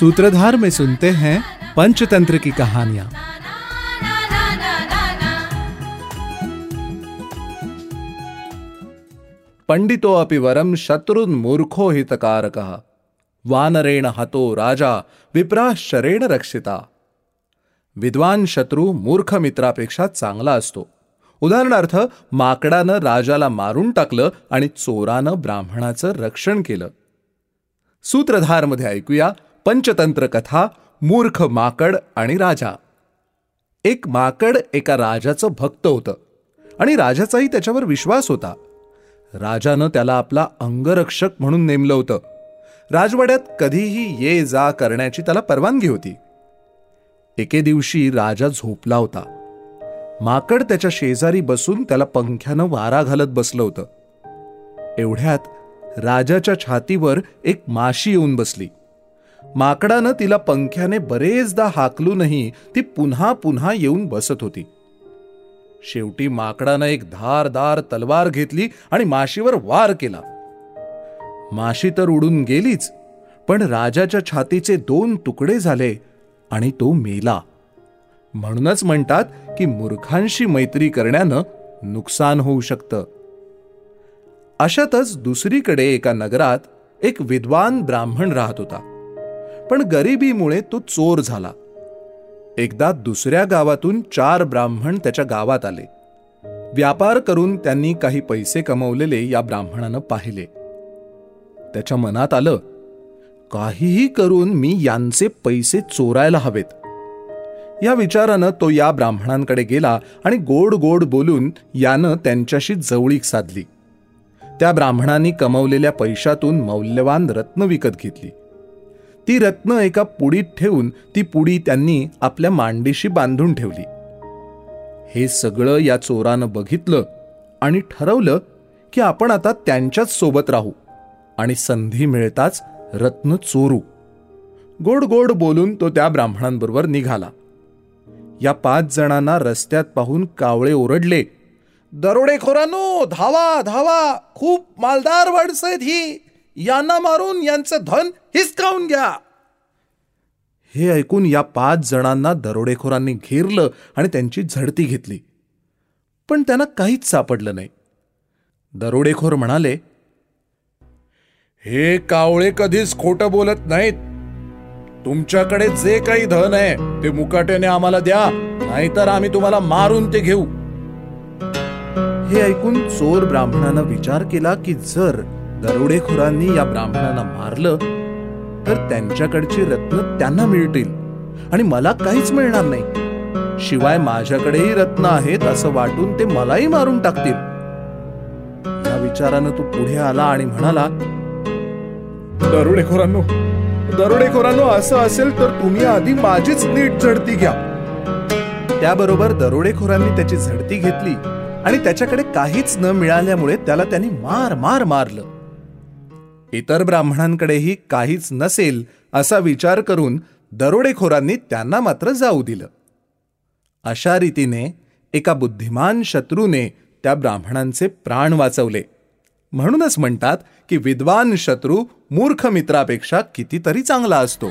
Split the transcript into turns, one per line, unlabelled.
सूत्रधार में सुनते हैं पंचतंत्र की कहानियां। पंडितो अपि वरम शत्रुन मूर्खो हितकारक। वानरेण हतो राजा विप्राश्चरेण रक्षिता। विद्वान शत्रू मूर्ख मित्रापेक्षा चांगला असतो। उदाहरणार्थ माकडानं राजाला मारून टाकलं आणि चोरानं ब्राह्मणाचं रक्षण केलं। सूत्रधारमध्ये ऐकूया पंचतंत्र कथा मूर्ख माकड आणि राजा. एक माकड एका राजाचं भक्त होतं आणि राजाचाही त्याच्यावर विश्वास होता. राजानं त्याला आपला अंगरक्षक म्हणून नेमलं होतं. राजवाड्यात कधीही ये जा करण्याची त्याला परवानगी होती. एके दिवशी राजा झोपला होता. माकड त्याच्या शेजारी बसून त्याला पंख्यानं वारा घालत बसलं होतं. एवढ्यात राजाच्या छातीवर एक माशी येऊन बसली. माकडानं तिला पंख्याने बरेचदा हाकलूनही ती पुन्हा पुन्हा येऊन बसत होती. शेवटी माकडानं एक धारदार तलवार घेतली आणि माशीवर वार केला. माशी तर उडून गेलीच पण राजाच्या छातीचे दोन तुकडे झाले आणि तो मेला. म्हणूनच म्हणतात की मूर्खांशी मैत्री करण्यानं नुकसान होऊ शकतं. अशातच दुसरीकडे एका नगरात एक विद्वान ब्राह्मण राहत होता. पण गरिबीमुळे तो चोर झाला. एकदा दुसऱ्या गावातून चार ब्राह्मण त्याच्या गावात आले. व्यापार करून त्यांनी काही पैसे कमवलेले या ब्राह्मणानं पाहिले. त्याच्या मनात आलं काहीही करून मी यांचे पैसे चोरायला हवेत. या विचारानं तो या ब्राह्मणांकडे गेला आणि गोड गोड बोलून यानं त्यांच्याशी जवळीक साधली. त्या ब्राह्मणांनी कमवलेल्या पैशातून मौल्यवान रत्न विकत घेतली. ती रत्न एका पुडीत ठेवून ती पुडी त्यांनी आपल्या मांडीशी बांधून ठेवली. हे सगळं या चोरानं बघितलं आणि ठरवलं की आपण आता त्यांच्याच सोबत राहू आणि संधी मिळताच रत्न चोरू. गोड गोड बोलून तो त्या ब्राह्मणांबरोबर निघाला. या पाच जणांना रस्त्यात पाहून कावळे ओरडले दरोडेखोरानो धावा धावा खूप मालदार माणसं आहेत ही. यांना मारून यांचं धन हिसकावून घ्या. हे ऐकून या पाच जणांना दरोडेखोरांनी घेरलं आणि त्यांची झडती घेतली. पण त्यांना काहीच सापडलं नाही. दरोडेखोर म्हणाले हे कावळे कधीच खोटं बोलत नाहीत. तुमच्याकडे जे काही धन आहे ते मुकाट्याने आम्हाला द्या नाहीतर आम्ही तुम्हाला मारून ते घेऊ. हे ऐकून चोर ब्राह्मणानं विचार केला की जर दरोडेखोरांनी या ब्राह्मणांना मारलं तर त्यांच्याकडची रत्न त्यांना मिळतील आणि मला काहीच मिळणार नाही. शिवाय माझ्याकडेही रत्न आहेत असं वाटून ते मलाही मारून टाकतील. या विचारानं तो पुढे आला आणि म्हणाला दरोडेखोरांनो दरोडेखोरांनो असं असेल तर तुम्ही आधी माझीच नीट झडती घ्या. त्याबरोबर दरोडेखोरांनी त्याची झडती घेतली आणि त्याच्याकडे काहीच न मिळाल्यामुळे त्याला त्यांनी मार मार मारलं. इतर ब्राह्मणांकडेही काहीच नसेल असा विचार करून दरोडेखोरांनी त्यांना मात्र जाऊ दिलं. अशा रीतीने एका बुद्धिमान शत्रूने त्या ब्राह्मणांचे प्राण वाचवले. म्हणूनच म्हणतात की विद्वान शत्रू मूर्ख मित्रापेक्षा कितीतरी चांगला असतो.